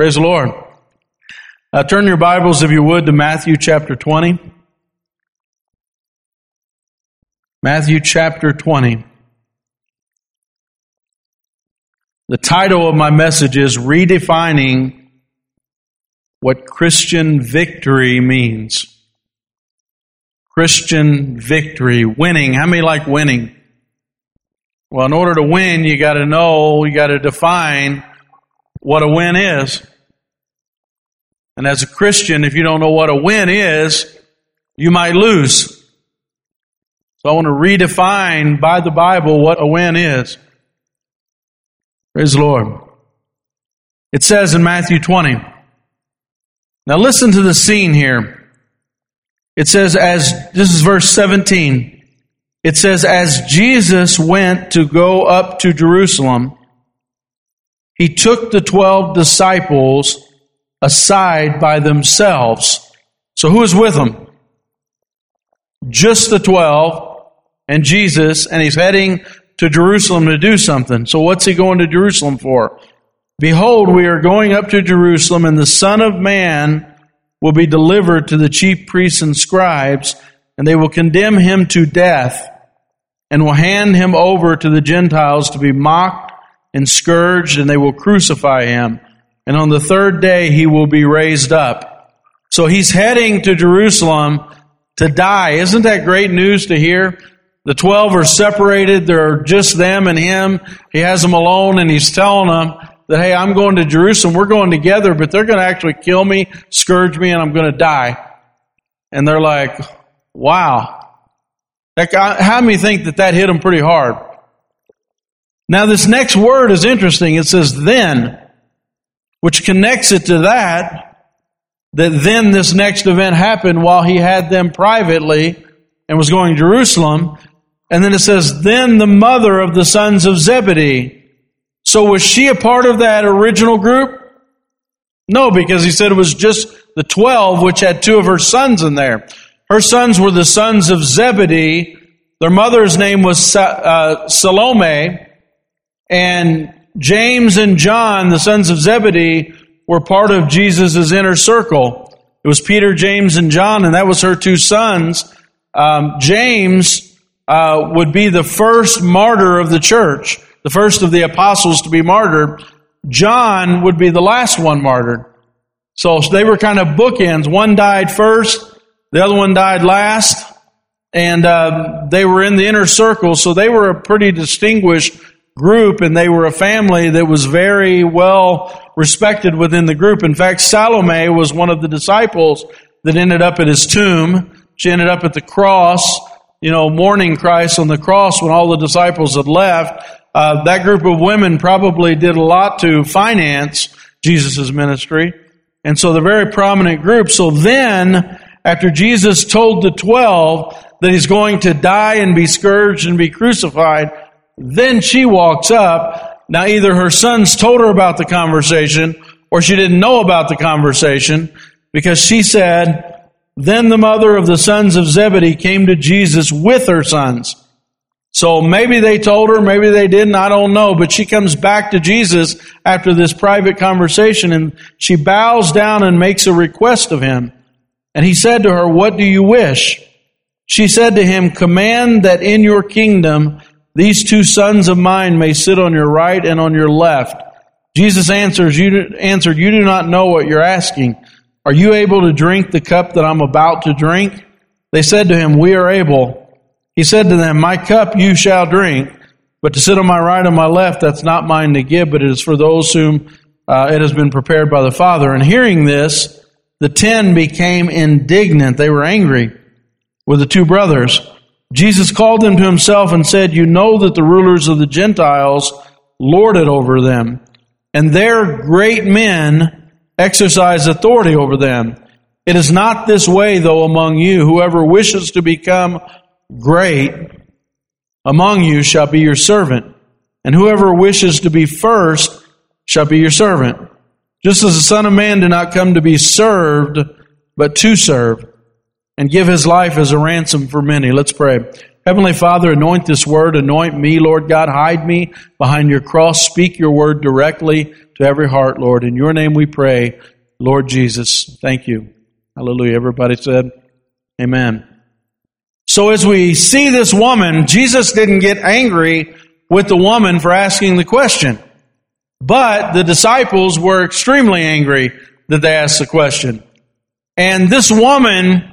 Praise the Lord. Uh, turn your Bibles, if you would, to Matthew chapter 20. Matthew chapter 20. The title of my message is Redefining What Christian Victory Means. Christian victory, winning. How many like winning? Well, in order to win, you got to know, you got to define what a win is. And as a Christian, if you don't know what a win is, you might lose. So I want to redefine by the Bible what a win is. Praise the Lord. It says in Matthew 20. Now listen to the scene here. It says as, this is verse 17. It says, as Jesus went to go up to Jerusalem, he took the twelve disciples aside by themselves. So who is with them? Just the twelve and Jesus, and he's heading to Jerusalem to do something. So what's he going to Jerusalem for? Behold, we are going up to Jerusalem, and the Son of Man will be delivered to the chief priests and scribes, and they will condemn him to death, and will hand him over to the Gentiles to be mocked and scourged, and they will crucify him. And on the third day, he will be raised up. So he's heading to Jerusalem to die. Isn't that great news to hear? The twelve are separated. They're just them and him. He has them alone and he's telling them that, hey, I'm going to Jerusalem. We're going together, but they're going to actually kill me, scourge me, and I'm going to die. And they're like, wow. That, how many think that that hit them pretty hard? Now, this next word is interesting. It says then, which connects it to that, that then this next event happened while he had them privately and was going to Jerusalem. And then it says, then the mother of the sons of Zebedee. So was she a part of that original group? No, because he said it was just the 12, which had two of her sons in there. Her sons were the sons of Zebedee. Their mother's name was uh, Salome. And James and John, the sons of Zebedee, were part of Jesus' inner circle. It was Peter, James, and John, and that was her two sons. Um, James uh, would be the first martyr of the church, the first of the apostles to be martyred. John would be the last one martyred. So they were kind of bookends. One died first, the other one died last, and uh, they were in the inner circle, so they were a pretty distinguished group and they were a family that was very well respected within the group. In fact, Salome was one of the disciples that ended up at his tomb. She ended up at the cross, you know, mourning Christ on the cross when all the disciples had left. Uh, that group of women probably did a lot to finance Jesus' ministry. And so they're very prominent group. So then, after Jesus told the twelve that he's going to die and be scourged and be crucified, then she walks up. Now either her sons told her about the conversation or she didn't know about the conversation because she said, then the mother of the sons of Zebedee came to Jesus with her sons. So maybe they told her, maybe they didn't, I don't know, but she comes back to Jesus after this private conversation and she bows down and makes a request of him. And he said to her, what do you wish? She said to him, command that in your kingdom these two sons of mine may sit on your right and on your left. Jesus answers, you, answered, You do not know what you're asking. Are you able to drink the cup that I'm about to drink? They said to him, We are able. He said to them, My cup you shall drink, but to sit on my right and my left, that's not mine to give, but it is for those whom uh, it has been prepared by the Father. And hearing this, the ten became indignant. They were angry with the two brothers. Jesus called them to himself and said, You know that the rulers of the Gentiles lord it over them, and their great men exercise authority over them. It is not this way, though, among you. Whoever wishes to become great among you shall be your servant, and whoever wishes to be first shall be your servant. Just as the Son of Man did not come to be served, but to serve and give his life as a ransom for many. Let's pray. Heavenly Father, anoint this word, anoint me, Lord God, hide me behind your cross, speak your word directly to every heart, Lord. In your name we pray, Lord Jesus. Thank you. Hallelujah. Everybody said, Amen. So as we see this woman, Jesus didn't get angry with the woman for asking the question. But the disciples were extremely angry that they asked the question. And this woman,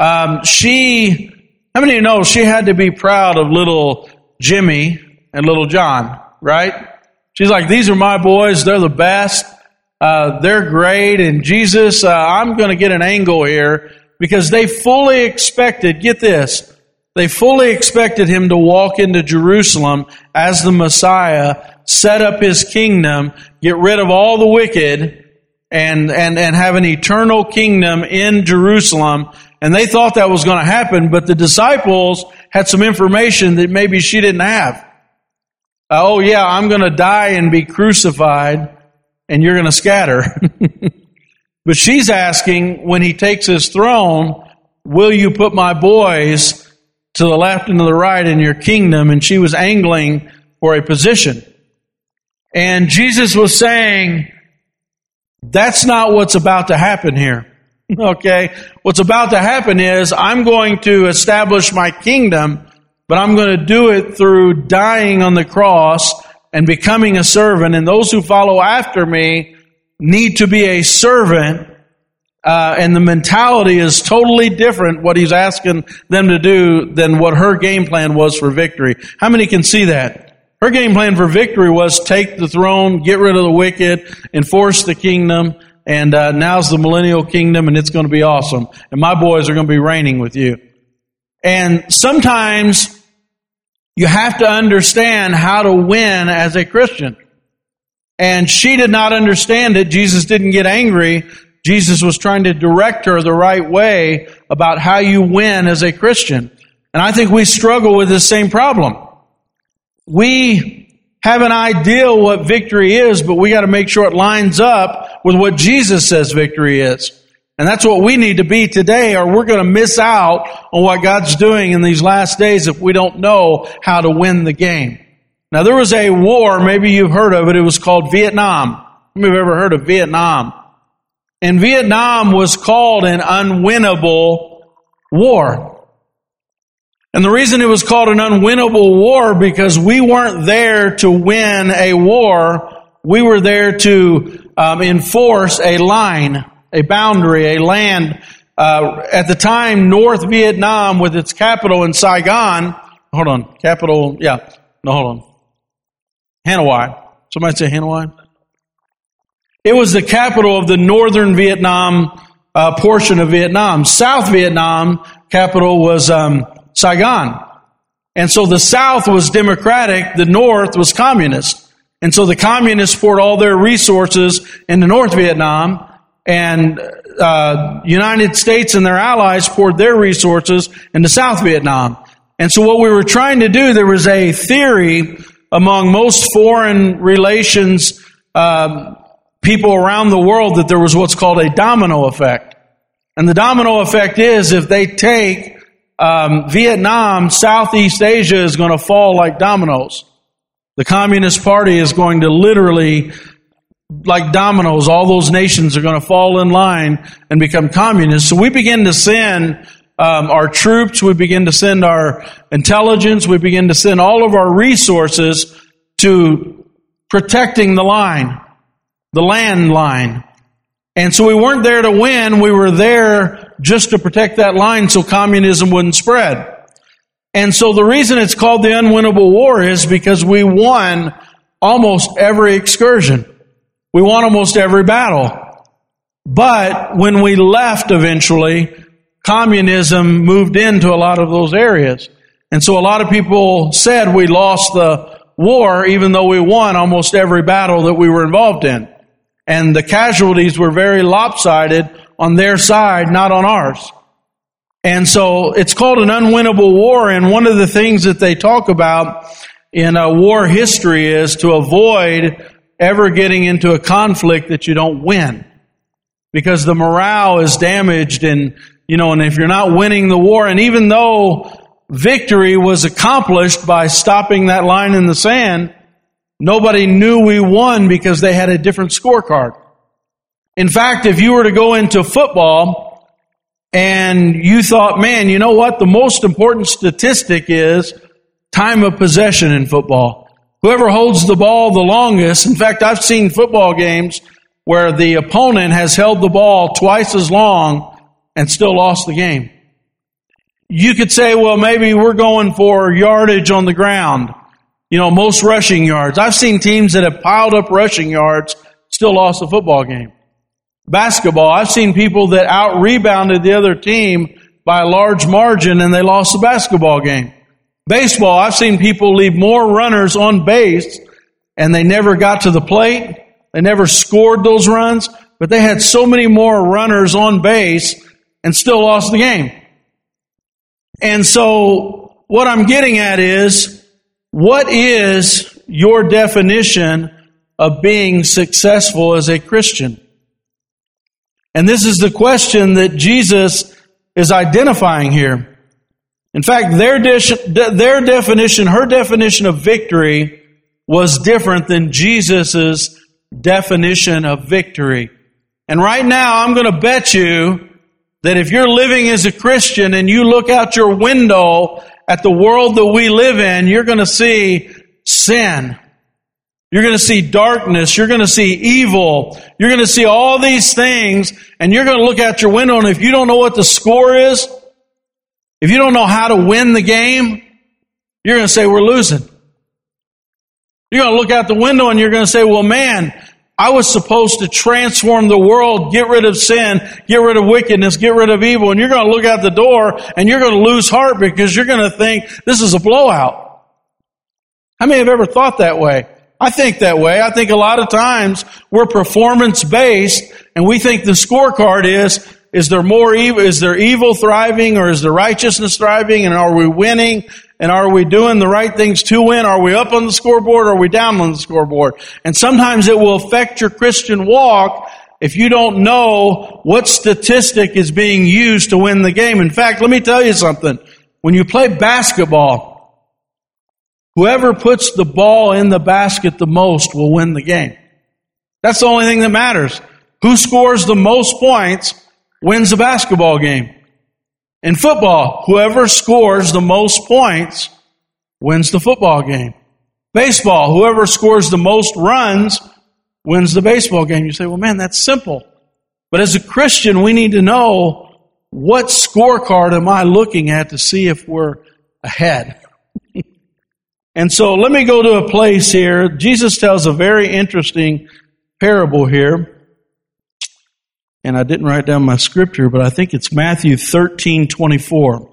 um, she, how many of you know she had to be proud of little Jimmy and little John, right? She's like, these are my boys. They're the best. Uh, they're great. And Jesus, uh, I'm going to get an angle here because they fully expected, get this, they fully expected him to walk into Jerusalem as the Messiah, set up his kingdom, get rid of all the wicked, and, and, and have an eternal kingdom in Jerusalem. And they thought that was going to happen, but the disciples had some information that maybe she didn't have. Uh, oh yeah, I'm going to die and be crucified, and you're going to scatter. but she's asking, when he takes his throne, will you put my boys to the left and to the right in your kingdom? And she was angling for a position. And Jesus was saying, that's not what's about to happen here. Okay? What's about to happen is I'm going to establish my kingdom, but I'm going to do it through dying on the cross and becoming a servant. And those who follow after me need to be a servant. Uh, and the mentality is totally different what he's asking them to do than what her game plan was for victory. How many can see that? Her game plan for victory was take the throne, get rid of the wicked, enforce the kingdom, and uh, now's the millennial kingdom, and it's going to be awesome. And my boys are going to be reigning with you. And sometimes you have to understand how to win as a Christian. And she did not understand it. Jesus didn't get angry. Jesus was trying to direct her the right way about how you win as a Christian. And I think we struggle with the same problem we have an idea what victory is, but we got to make sure it lines up with what Jesus says victory is. And that's what we need to be today, or we're going to miss out on what God's doing in these last days if we don't know how to win the game. Now, there was a war, maybe you've heard of it, it was called Vietnam. How you've ever heard of Vietnam? And Vietnam was called an unwinnable war. And the reason it was called an unwinnable war because we weren't there to win a war. We were there to um, enforce a line, a boundary, a land. Uh, at the time, North Vietnam, with its capital in Saigon, hold on, capital, yeah, no, hold on, Hanoi. Somebody say Hanoi. It was the capital of the northern Vietnam uh, portion of Vietnam. South Vietnam capital was um, Saigon. And so the South was democratic, the North was communist. And so the communists poured all their resources into North Vietnam, and uh, United States and their allies poured their resources into South Vietnam. And so what we were trying to do, there was a theory among most foreign relations uh, people around the world that there was what's called a domino effect. And the domino effect is if they take um, Vietnam, Southeast Asia is going to fall like dominoes. The Communist Party is going to literally, like dominoes, all those nations are going to fall in line and become communists. So we begin to send um, our troops, we begin to send our intelligence, we begin to send all of our resources to protecting the line, the land line. And so we weren't there to win, we were there just to protect that line so communism wouldn't spread. And so the reason it's called the unwinnable war is because we won almost every excursion. We won almost every battle. But when we left eventually, communism moved into a lot of those areas. And so a lot of people said we lost the war even though we won almost every battle that we were involved in. And the casualties were very lopsided on their side, not on ours. And so it's called an unwinnable war. And one of the things that they talk about in a war history is to avoid ever getting into a conflict that you don't win. Because the morale is damaged and, you know, and if you're not winning the war, and even though victory was accomplished by stopping that line in the sand, nobody knew we won because they had a different scorecard. In fact, if you were to go into football and you thought, man, you know what? The most important statistic is time of possession in football. Whoever holds the ball the longest, in fact, I've seen football games where the opponent has held the ball twice as long and still lost the game. You could say, well, maybe we're going for yardage on the ground. You know, most rushing yards. I've seen teams that have piled up rushing yards, still lost the football game. Basketball, I've seen people that out rebounded the other team by a large margin and they lost the basketball game. Baseball, I've seen people leave more runners on base and they never got to the plate. They never scored those runs, but they had so many more runners on base and still lost the game. And so what I'm getting at is, what is your definition of being successful as a Christian? And this is the question that Jesus is identifying here. In fact, their, their definition, her definition of victory was different than Jesus' definition of victory. And right now, I'm going to bet you that if you're living as a Christian and you look out your window at the world that we live in, you're going to see sin. You're going to see darkness. You're going to see evil. You're going to see all these things and you're going to look out your window and if you don't know what the score is, if you don't know how to win the game, you're going to say we're losing. You're going to look out the window and you're going to say, well man, I was supposed to transform the world, get rid of sin, get rid of wickedness, get rid of evil. And you're going to look out the door and you're going to lose heart because you're going to think this is a blowout. How many have ever thought that way? I think that way. I think a lot of times we're performance based and we think the scorecard is, is there more evil, is there evil thriving or is there righteousness thriving and are we winning and are we doing the right things to win? Are we up on the scoreboard or are we down on the scoreboard? And sometimes it will affect your Christian walk if you don't know what statistic is being used to win the game. In fact, let me tell you something. When you play basketball, whoever puts the ball in the basket the most will win the game. That's the only thing that matters. Who scores the most points wins the basketball game. In football, whoever scores the most points wins the football game. Baseball, whoever scores the most runs wins the baseball game. You say, well, man, that's simple. But as a Christian, we need to know what scorecard am I looking at to see if we're ahead. and so let me go to a place here. Jesus tells a very interesting parable here and I didn't write down my scripture, but I think it's Matthew 13, 24.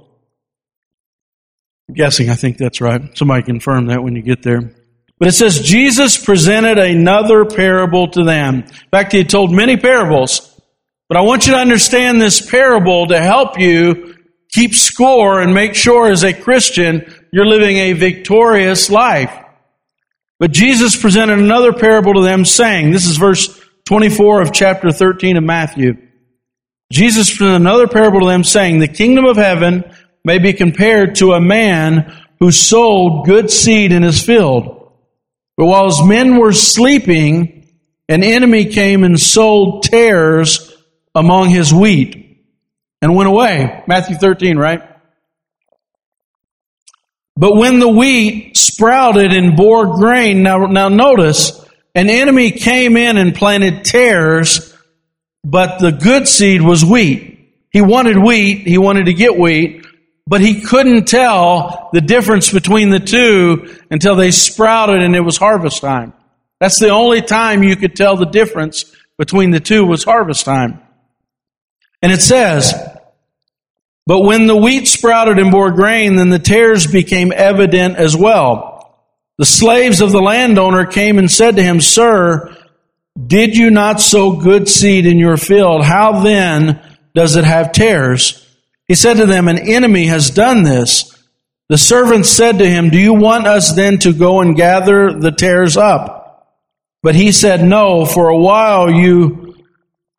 I'm guessing I think that's right. Somebody confirm that when you get there. But it says, Jesus presented another parable to them. In fact, he had told many parables. But I want you to understand this parable to help you keep score and make sure as a Christian you're living a victorious life. But Jesus presented another parable to them saying, this is verse 24 of chapter 13 of Matthew. Jesus presented another parable to them saying, the kingdom of heaven may be compared to a man who sowed good seed in his field. But while his men were sleeping, an enemy came and sowed tares among his wheat and went away. Matthew 13, right? But when the wheat sprouted and bore grain, now, now notice, an enemy came in and planted tares, but the good seed was wheat. He wanted wheat, he wanted to get wheat, but he couldn't tell the difference between the two until they sprouted and it was harvest time. That's the only time you could tell the difference between the two was harvest time. And it says, but when the wheat sprouted and bore grain, then the tares became evident as well. The slaves of the landowner came and said to him, Sir, did you not sow good seed in your field? How then does it have tares? He said to them, An enemy has done this. The servants said to him, Do you want us then to go and gather the tares up? But he said, No, for a while you,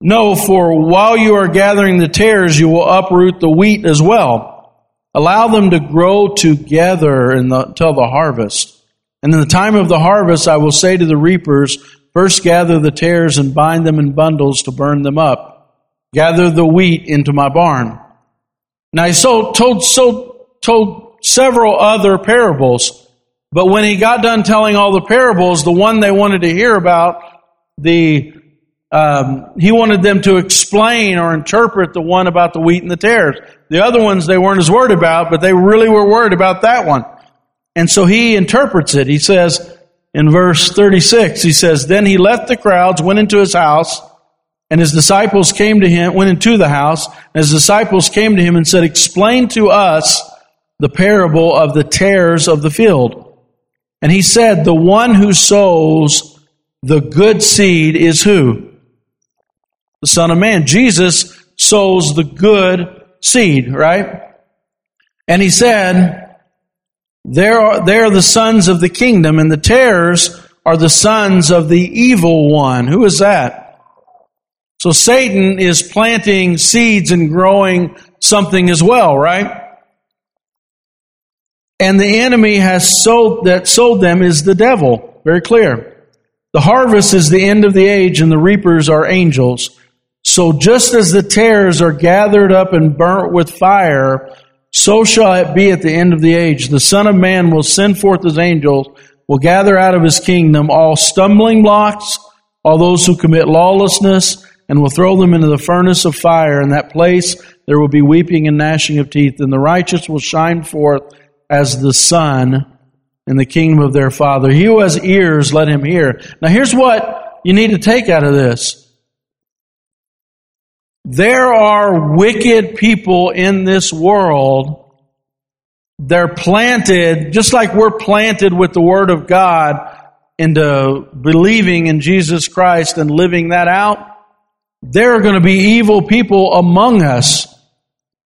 no, for while you are gathering the tares, you will uproot the wheat as well. Allow them to grow together until the harvest. And in the time of the harvest, I will say to the reapers, First gather the tares and bind them in bundles to burn them up. Gather the wheat into my barn. Now he so, told, so, told several other parables, but when he got done telling all the parables, the one they wanted to hear about, the um, he wanted them to explain or interpret the one about the wheat and the tares. The other ones they weren't as worried about, but they really were worried about that one. And so he interprets it. He says in verse 36, he says, Then he left the crowds, went into his house, and his disciples came to him, went into the house, and his disciples came to him and said, Explain to us the parable of the tares of the field. And he said, The one who sows the good seed is who? the Son of Man. Jesus sows the good seed, right? And he said, there are, they are the sons of the kingdom, and the tares are the sons of the evil one. Who is that? So Satan is planting seeds and growing something as well, right? And the enemy has sold, that sold them is the devil. Very clear. The harvest is the end of the age, and the reapers are angels. So just as the tares are gathered up and burnt with fire, so shall it be at the end of the age. The Son of Man will send forth his angels, will gather out of his kingdom all stumbling blocks, all those who commit lawlessness, and will throw them into the furnace of fire. In that place there will be weeping and gnashing of teeth, and the righteous will shine forth as the sun in the kingdom of their Father. He who has ears, let him hear. Now here's what you need to take out of this. There are wicked people in this world. They're planted, just like we're planted with the Word of God into believing in Jesus Christ and living that out. There are going to be evil people among us.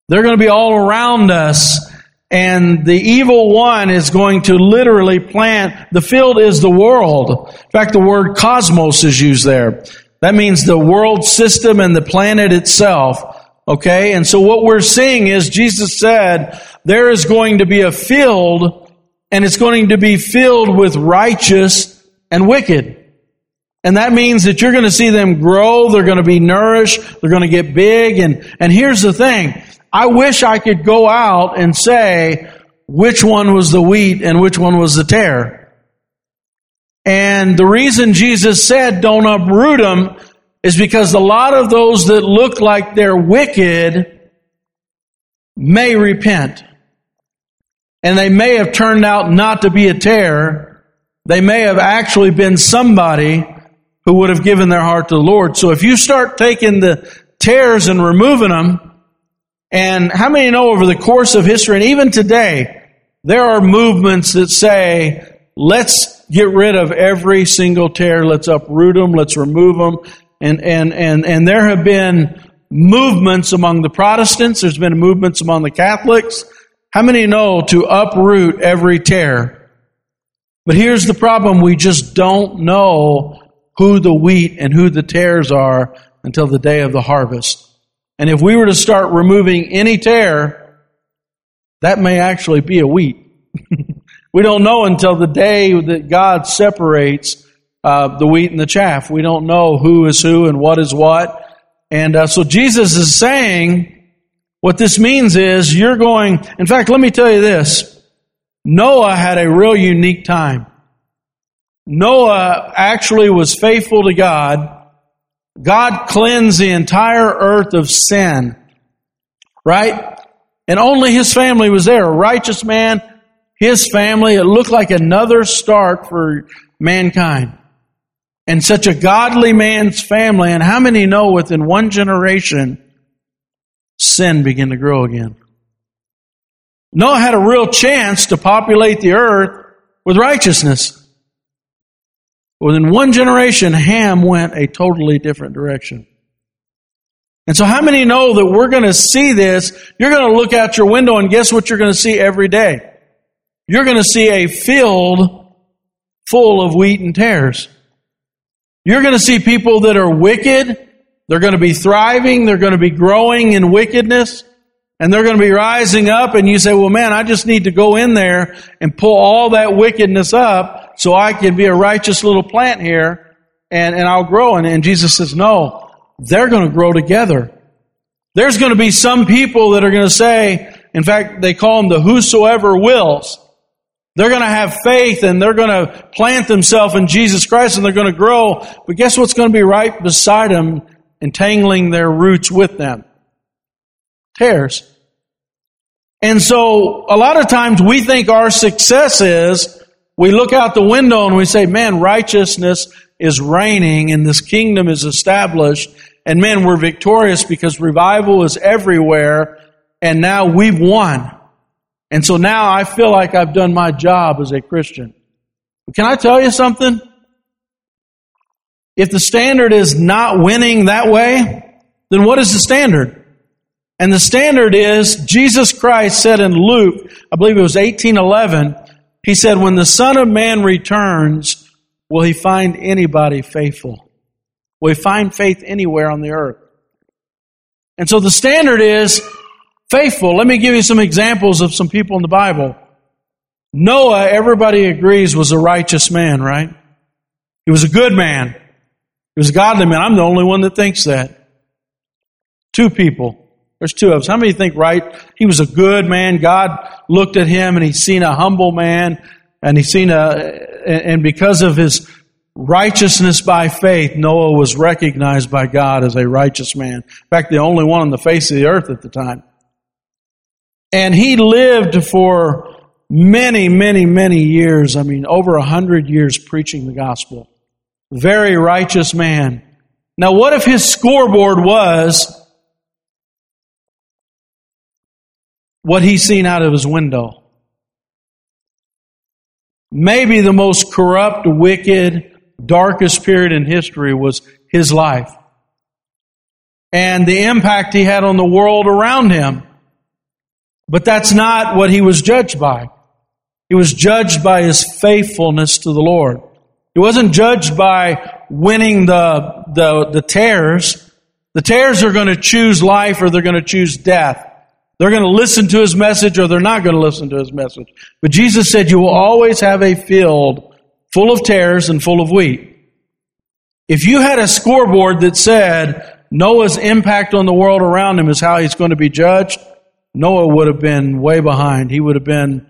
They're going to be all around us. And the evil one is going to literally plant, the field is the world. In fact, the word cosmos is used there. That means the world system and the planet itself. Okay? And so what we're seeing is Jesus said there is going to be a field and it's going to be filled with righteous and wicked. And that means that you're going to see them grow, they're going to be nourished, they're going to get big. And, and here's the thing. I wish I could go out and say which one was the wheat and which one was the tare. And the reason Jesus said don't uproot them is because a lot of those that look like they're wicked may repent. And they may have turned out not to be a tare. They may have actually been somebody who would have given their heart to the Lord. So if you start taking the tares and removing them, and how many know over the course of history, and even today, there are movements that say, let's get rid of every single tare. Let's uproot them. Let's remove them. And, and, and, and there have been movements among the Protestants. There's been movements among the Catholics. How many know to uproot every tare? But here's the problem. We just don't know who the wheat and who the tares are until the day of the harvest. And if we were to start removing any tare, that may actually be a wheat. We don't know until the day that God separates uh, the wheat and the chaff. We don't know who is who and what is what. And uh, so Jesus is saying, what this means is you're going, in fact, let me tell you this. Noah had a real unique time. Noah actually was faithful to God. God cleansed the entire earth of sin. Right? And only his family was there. A righteous man his family, it looked like another start for mankind. And such a godly man's family, and how many know within one generation, sin began to grow again? Noah had a real chance to populate the earth with righteousness. Within one generation, Ham went a totally different direction. And so how many know that we're going to see this? You're going to look out your window and guess what you're going to see every day? You're going to see a field full of wheat and tares. You're going to see people that are wicked. They're going to be thriving. They're going to be growing in wickedness. And they're going to be rising up. And you say, well, man, I just need to go in there and pull all that wickedness up so I can be a righteous little plant here and, and I'll grow. And, and Jesus says, no, they're going to grow together. There's going to be some people that are going to say, in fact, they call them the whosoever wills. They're going to have faith and they're going to plant themselves in Jesus Christ and they're going to grow. But guess what's going to be right beside them, entangling their roots with them? Tares. And so a lot of times we think our success is we look out the window and we say, man, righteousness is reigning and this kingdom is established and man, we're victorious because revival is everywhere and now we've won. And so now I feel like I've done my job as a Christian. But Can I tell you something? If the standard is not winning that way, then what is the standard? And the standard is Jesus Christ said in Luke, I believe it was 1811, he said, when the Son of Man returns, will he find anybody faithful? Will he find faith anywhere on the earth? And so the standard is faithful. Let me give you some examples of some people in the Bible. Noah, everybody agrees, was a righteous man, right? He was a good man. He was a godly man. I'm the only one that thinks that. Two people. There's two of us. How many think right? He was a good man. God looked at him and he's seen a humble man and he's seen a, and because of his righteousness by faith, Noah was recognized by God as a righteous man. In fact, the only one on the face of the earth at the time. And he lived for many, many, many years. I mean, over a hundred years preaching the gospel. Very righteous man. Now, what if his scoreboard was what he's seen out of his window? Maybe the most corrupt, wicked, darkest period in history was his life. And the impact he had on the world around him. But that's not what he was judged by. He was judged by his faithfulness to the Lord. He wasn't judged by winning the, the, the tares. The tares are going to choose life or they're going to choose death. They're going to listen to his message or they're not going to listen to his message. But Jesus said you will always have a field full of tares and full of wheat. If you had a scoreboard that said Noah's impact on the world around him is how he's going to be judged, Noah would have been way behind. He would have been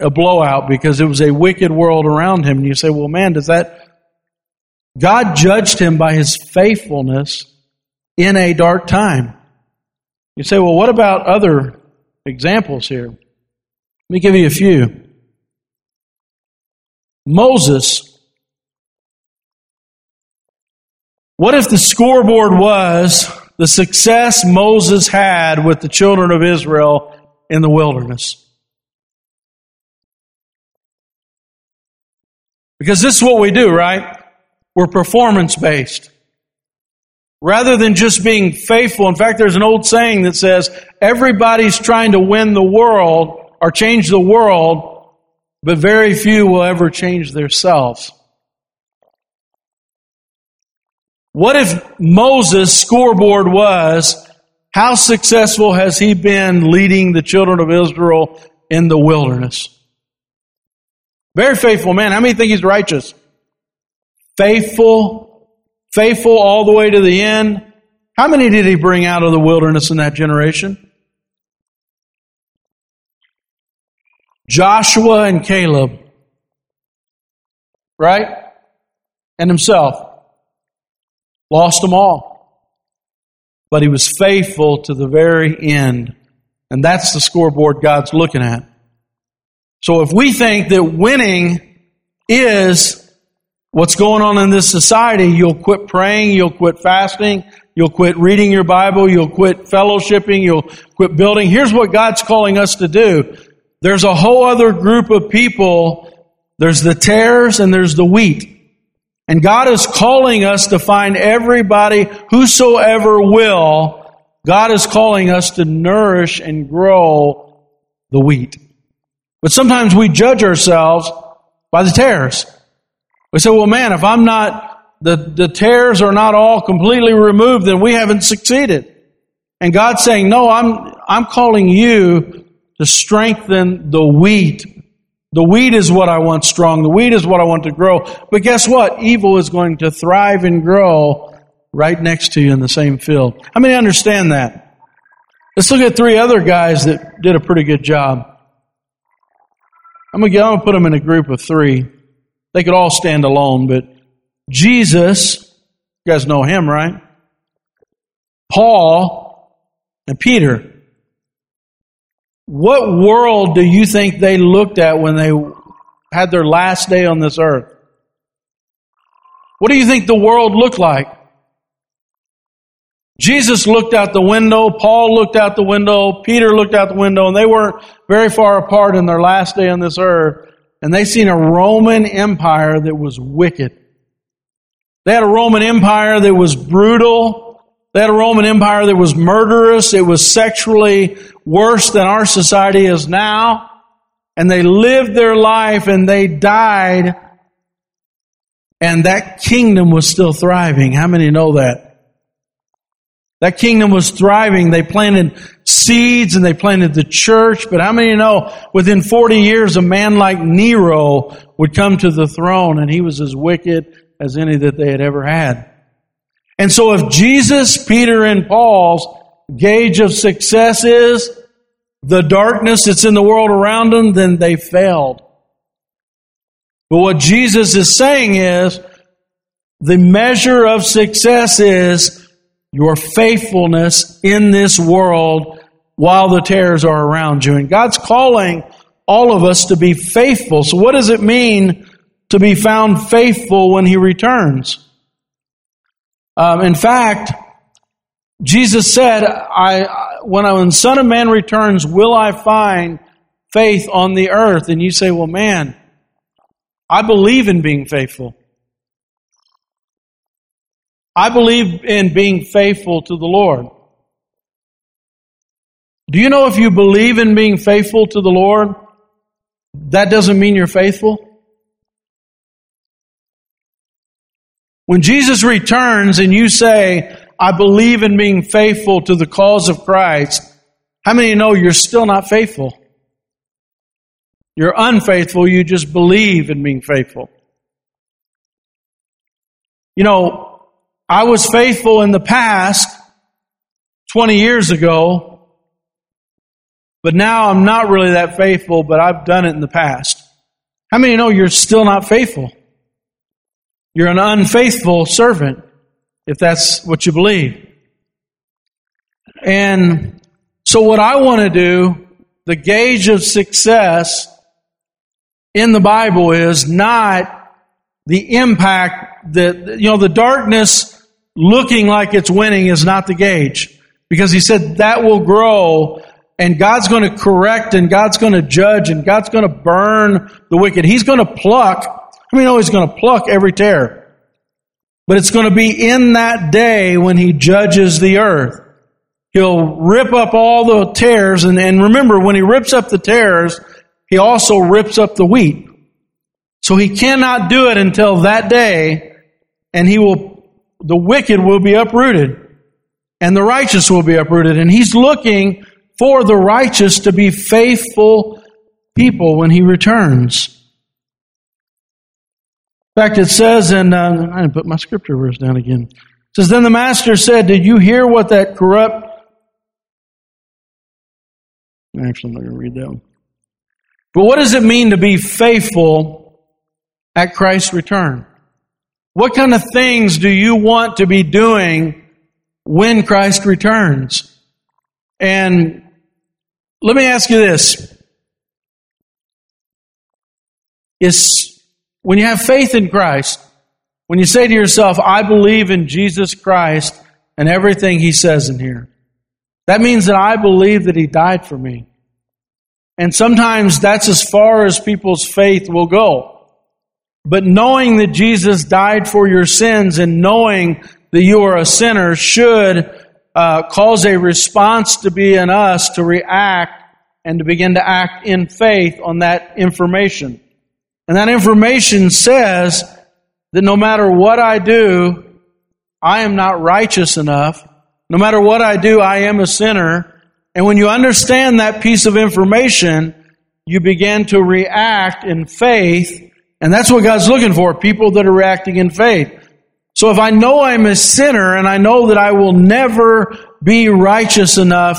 a blowout because it was a wicked world around him. And you say, well, man, does that. God judged him by his faithfulness in a dark time. You say, well, what about other examples here? Let me give you a few. Moses. What if the scoreboard was the success Moses had with the children of Israel in the wilderness. Because this is what we do, right? We're performance based. Rather than just being faithful. In fact, there's an old saying that says, everybody's trying to win the world or change the world, but very few will ever change themselves. What if Moses' scoreboard was, how successful has he been leading the children of Israel in the wilderness? Very faithful man. How many think he's righteous? Faithful, faithful all the way to the end. How many did he bring out of the wilderness in that generation? Joshua and Caleb. Right? And himself. Lost them all. But he was faithful to the very end. And that's the scoreboard God's looking at. So if we think that winning is what's going on in this society, you'll quit praying, you'll quit fasting, you'll quit reading your Bible, you'll quit fellowshipping, you'll quit building. Here's what God's calling us to do. There's a whole other group of people. There's the tares and there's the wheat. And God is calling us to find everybody, whosoever will, God is calling us to nourish and grow the wheat. But sometimes we judge ourselves by the tares. We say, well, man, if I'm not, the, the tares are not all completely removed, then we haven't succeeded. And God's saying, no, I'm, I'm calling you to strengthen the wheat The wheat is what I want strong. The wheat is what I want to grow. But guess what? Evil is going to thrive and grow right next to you in the same field. How many understand that? Let's look at three other guys that did a pretty good job. I'm I'm gonna put them in a group of three. They could all stand alone, but Jesus, you guys know him, right? Paul and Peter. What world do you think they looked at when they had their last day on this earth? What do you think the world looked like? Jesus looked out the window, Paul looked out the window, Peter looked out the window, and they weren't very far apart in their last day on this earth. And they seen a Roman Empire that was wicked. They had a Roman Empire that was brutal. They had a Roman Empire that was murderous. It was sexually worse than our society is now. And they lived their life and they died. And that kingdom was still thriving. How many know that? That kingdom was thriving. They planted seeds and they planted the church. But how many know within 40 years, a man like Nero would come to the throne and he was as wicked as any that they had ever had. And so if Jesus, Peter, and Paul's gauge of success is the darkness that's in the world around them, then they failed. But what Jesus is saying is the measure of success is your faithfulness in this world while the tares are around you. And God's calling all of us to be faithful. So what does it mean to be found faithful when He returns? Um, in fact, Jesus said, I, when, when Son of Man returns, will I find faith on the earth? And you say, well, man, I believe in being faithful. I believe in being faithful to the Lord. Do you know if you believe in being faithful to the Lord, that doesn't mean you're faithful? When Jesus returns and you say, I believe in being faithful to the cause of Christ, how many know you're still not faithful? You're unfaithful, you just believe in being faithful. You know, I was faithful in the past, 20 years ago, but now I'm not really that faithful, but I've done it in the past. How many know you're still not faithful? You're an unfaithful servant, if that's what you believe. And so what I want to do, the gauge of success in the Bible is not the impact that, you know, the darkness looking like it's winning is not the gauge. Because he said that will grow and God's going to correct and God's going to judge and God's going to burn the wicked. He's going to pluck. I mean, know he's going to pluck every tare. But it's going to be in that day when he judges the earth. He'll rip up all the tares and, and remember when he rips up the tares, he also rips up the wheat. So he cannot do it until that day and he will the wicked will be uprooted and the righteous will be uprooted. And he's looking for the righteous to be faithful people when he returns. In fact, it says, and uh, I didn't put my scripture verse down again. It says, Then the master said, Did you hear what that corrupt. Actually, I'm not going to read that one. But what does it mean to be faithful at Christ's return? What kind of things do you want to be doing when Christ returns? And let me ask you this. Is when you have faith in Christ, when you say to yourself, I believe in Jesus Christ and everything he says in here, that means that I believe that he died for me. And sometimes that's as far as people's faith will go. But knowing that Jesus died for your sins and knowing that you are a sinner should uh, cause a response to be in us to react and to begin to act in faith on that information. And that information says that no matter what I do, I am not righteous enough. No matter what I do, I am a sinner. And when you understand that piece of information, you begin to react in faith. And that's what God's looking for, people that are reacting in faith. So if I know I'm a sinner and I know that I will never be righteous enough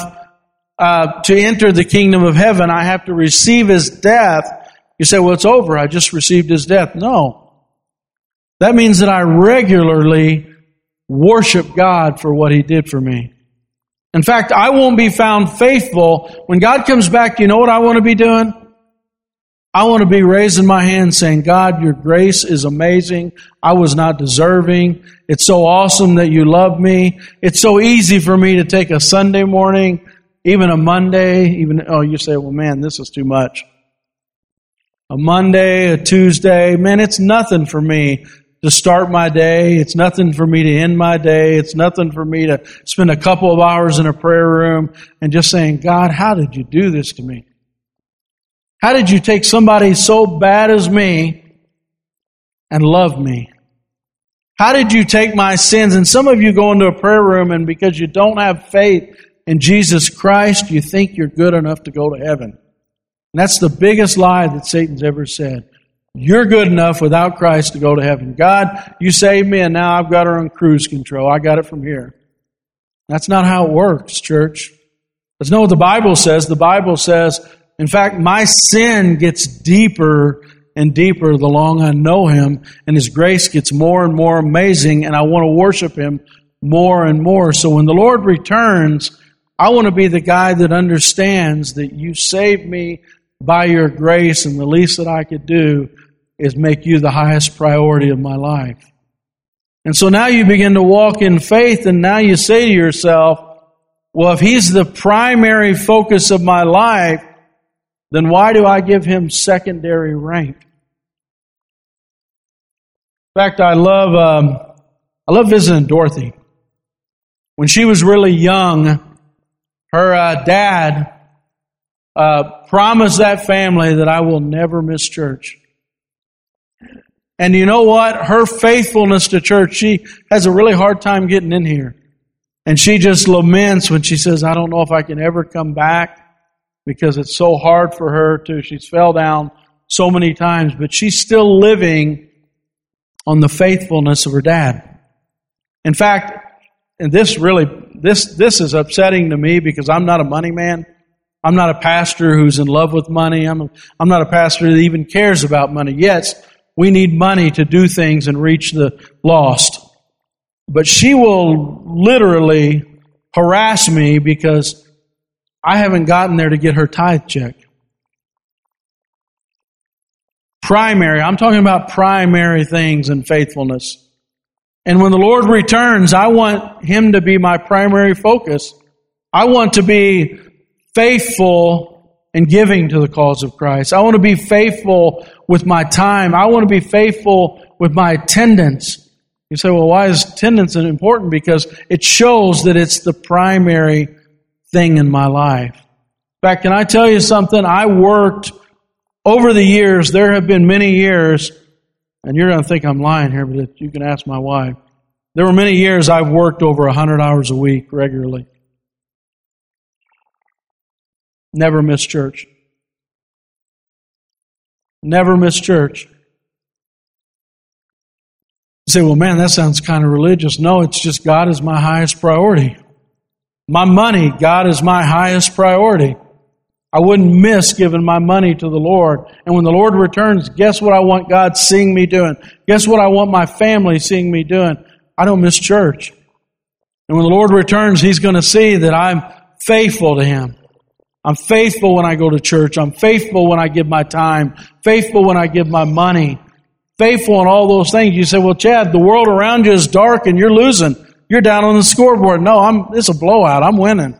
uh, to enter the kingdom of heaven, I have to receive his death. You say, well, it's over. I just received his death. No. That means that I regularly worship God for what he did for me. In fact, I won't be found faithful. When God comes back, you know what I want to be doing? I want to be raising my hand saying, God, your grace is amazing. I was not deserving. It's so awesome that you love me. It's so easy for me to take a Sunday morning, even a Monday, even, oh, you say, well, man, this is too much. A Monday, a Tuesday, man, it's nothing for me to start my day. It's nothing for me to end my day. It's nothing for me to spend a couple of hours in a prayer room and just saying, God, how did you do this to me? How did you take somebody so bad as me and love me? How did you take my sins? And some of you go into a prayer room and because you don't have faith in Jesus Christ, you think you're good enough to go to heaven. And that's the biggest lie that Satan's ever said. You're good enough without Christ to go to heaven. God, you saved me and now I've got her on cruise control. I got it from here. That's not how it works, church. Let's know what the Bible says. The Bible says in fact, my sin gets deeper and deeper the longer I know Him, and His grace gets more and more amazing, and I want to worship Him more and more. So when the Lord returns, I want to be the guy that understands that you saved me by your grace, and the least that I could do is make you the highest priority of my life. And so now you begin to walk in faith, and now you say to yourself, well, if He's the primary focus of my life, then why do I give him secondary rank? In fact, I love um, I love visiting Dorothy. When she was really young, her uh, dad uh, that family that I will never miss church. And you know what? Her faithfulness to church, she has a really hard time getting in here. And she just laments when she says, I don't know if I can ever come back because it's so hard for her to, she's fell down so many times, but she's still living on the faithfulness of her dad. In fact, and this really, this, this is upsetting to me because I'm not a money man. I'm not a pastor who's in love with money. I'm, a, I'm not a pastor that even cares about money. Yes, we need money to do things and reach the lost. But she will literally harass me because I haven't gotten there to get her tithe check. Primary, I'm talking about primary things and faithfulness. And when the Lord returns, I want Him to be my primary focus. I want to be faithful in giving to the cause of Christ. I want to be faithful with my time. I want to be faithful with my attendance. You say, well, why is attendance important? Because it shows that it's the primary thing in my life. In fact, can I tell you something? I worked over the years, there have been many years, and you're going to think I'm lying here, but you can ask my wife. There were many years I've worked over 100 hours a week regularly. Never miss church. Never miss church. You say, well, man, that sounds kind of religious. No, it's just God is my highest priority. My money, God is my highest priority. I wouldn't miss giving my money to the Lord. And when the Lord returns, guess what I want God seeing me doing? Guess what I want my family seeing me doing? I don't miss church. And when the Lord returns, He's going to see that I'm faithful to Him. I'm faithful when I go to church. I'm faithful when I give my time. Faithful when I give my money. Faithful in all those things. You say, well, Chad, the world around you is dark and you're losing. You're down on the scoreboard. No, I'm, it's a blowout. I'm winning.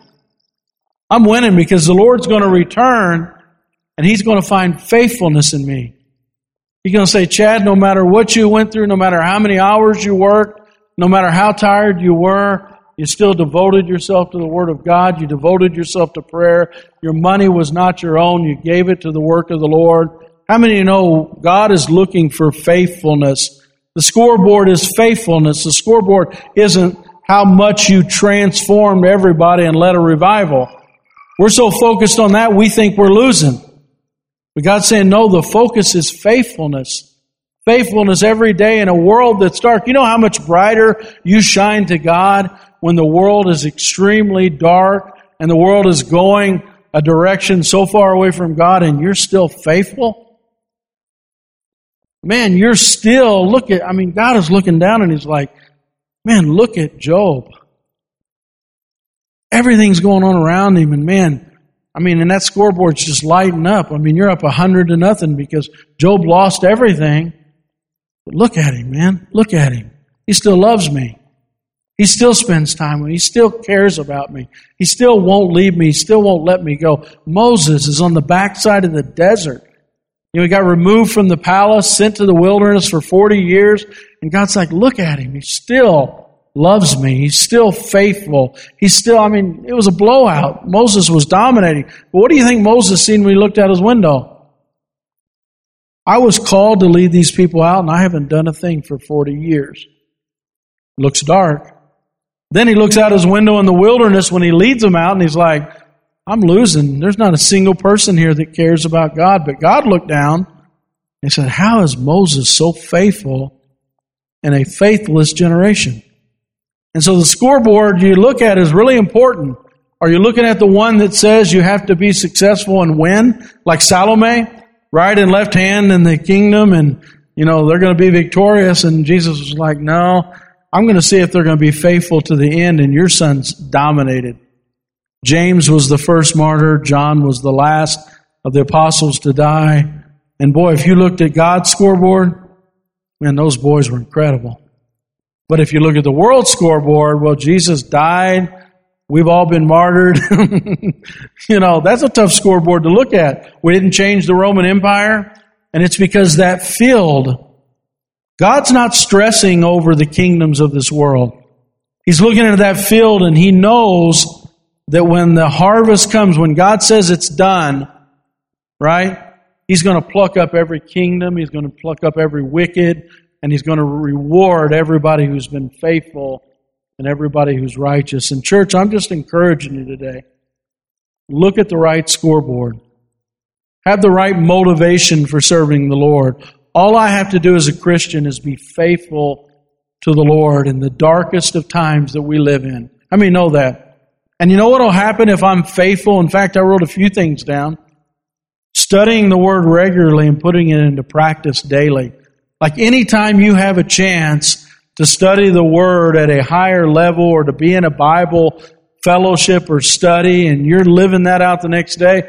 I'm winning because the Lord's going to return and He's going to find faithfulness in me. He's going to say, Chad, no matter what you went through, no matter how many hours you worked, no matter how tired you were, you still devoted yourself to the Word of God. You devoted yourself to prayer. Your money was not your own. You gave it to the work of the Lord. How many of you know God is looking for faithfulness? The scoreboard is faithfulness. The scoreboard isn't how much you transformed everybody and led a revival. We're so focused on that, we think we're losing. But God's saying, no, the focus is faithfulness. Faithfulness every day in a world that's dark. You know how much brighter you shine to God when the world is extremely dark and the world is going a direction so far away from God and you're still faithful? Man, you're still, look at, I mean, God is looking down and He's like, man, look at Job. Everything's going on around him and man, I mean, and that scoreboard's just lighting up. I mean, you're up a hundred to nothing because Job lost everything. But look at him, man. Look at him. He still loves me. He still spends time with me. He still cares about me. He still won't leave me. He still won't let me go. Moses is on the backside of the desert. You know, he got removed from the palace, sent to the wilderness for 40 years, and God's like, look at him. He still loves me. He's still faithful. He's still, I mean, it was a blowout. Moses was dominating. But what do you think Moses seen when he looked out his window? I was called to lead these people out and I haven't done a thing for 40 years. looks dark. Then he looks out his window in the wilderness when he leads them out and he's like, I'm losing. There's not a single person here that cares about God. But God looked down and said, How is Moses so faithful in a faithless generation? And so the scoreboard you look at is really important. Are you looking at the one that says you have to be successful and win, like Salome, right and left hand in the kingdom, and you know they're going to be victorious? And Jesus was like, "No, I'm going to see if they're going to be faithful to the end." And your son's dominated. James was the first martyr. John was the last of the apostles to die. And boy, if you looked at God's scoreboard, man, those boys were incredible. But if you look at the world scoreboard, well, Jesus died. We've all been martyred. you know, that's a tough scoreboard to look at. We didn't change the Roman Empire. And it's because that field, God's not stressing over the kingdoms of this world. He's looking at that field and he knows that when the harvest comes, when God says it's done, right? He's going to pluck up every kingdom. He's going to pluck up every wicked and He's going to reward everybody who's been faithful and everybody who's righteous. And, church, I'm just encouraging you today. Look at the right scoreboard. Have the right motivation for serving the Lord. All I have to do as a Christian is be faithful to the Lord in the darkest of times that we live in. I mean, know that. And you know what will happen if I'm faithful? In fact, I wrote a few things down. Studying the Word regularly and putting it into practice daily. Like anytime you have a chance to study the Word at a higher level or to be in a Bible fellowship or study and you're living that out the next day,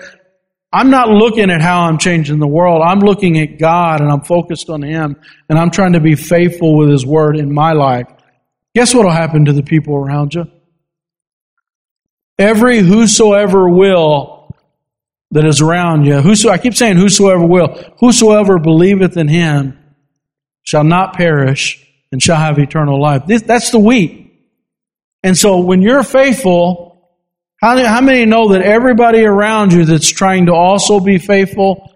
I'm not looking at how I'm changing the world. I'm looking at God and I'm focused on Him and I'm trying to be faithful with His Word in my life. Guess what will happen to the people around you? Every whosoever will that is around you, whoso, I keep saying whosoever will, whosoever believeth in Him shall not perish and shall have eternal life. This, that's the wheat. And so when you're faithful, how, how many know that everybody around you that's trying to also be faithful,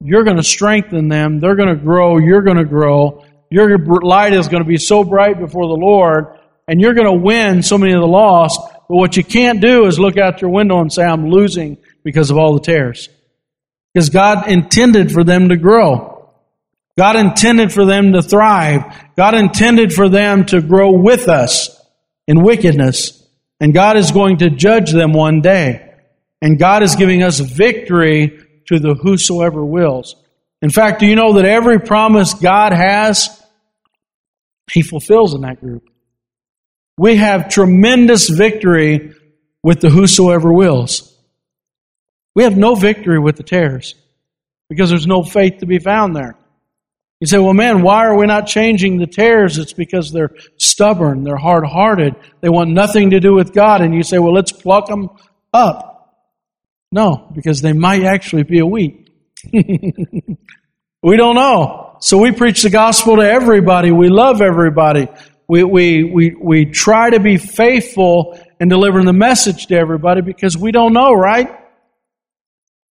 you're going to strengthen them, they're going to grow, you're going to grow, your light is going to be so bright before the Lord, and you're going to win so many of the lost. But what you can't do is look out your window and say, I'm losing because of all the tares. Because God intended for them to grow. God intended for them to thrive. God intended for them to grow with us in wickedness. And God is going to judge them one day. And God is giving us victory to the whosoever wills. In fact, do you know that every promise God has, He fulfills in that group? We have tremendous victory with the whosoever wills. We have no victory with the tares because there's no faith to be found there. You say, well, man, why are we not changing the tares? It's because they're stubborn, they're hard hearted, they want nothing to do with God. And you say, well, let's pluck them up. No, because they might actually be a wheat. we don't know. So we preach the gospel to everybody. We love everybody. We, we, we, we try to be faithful in delivering the message to everybody because we don't know, right?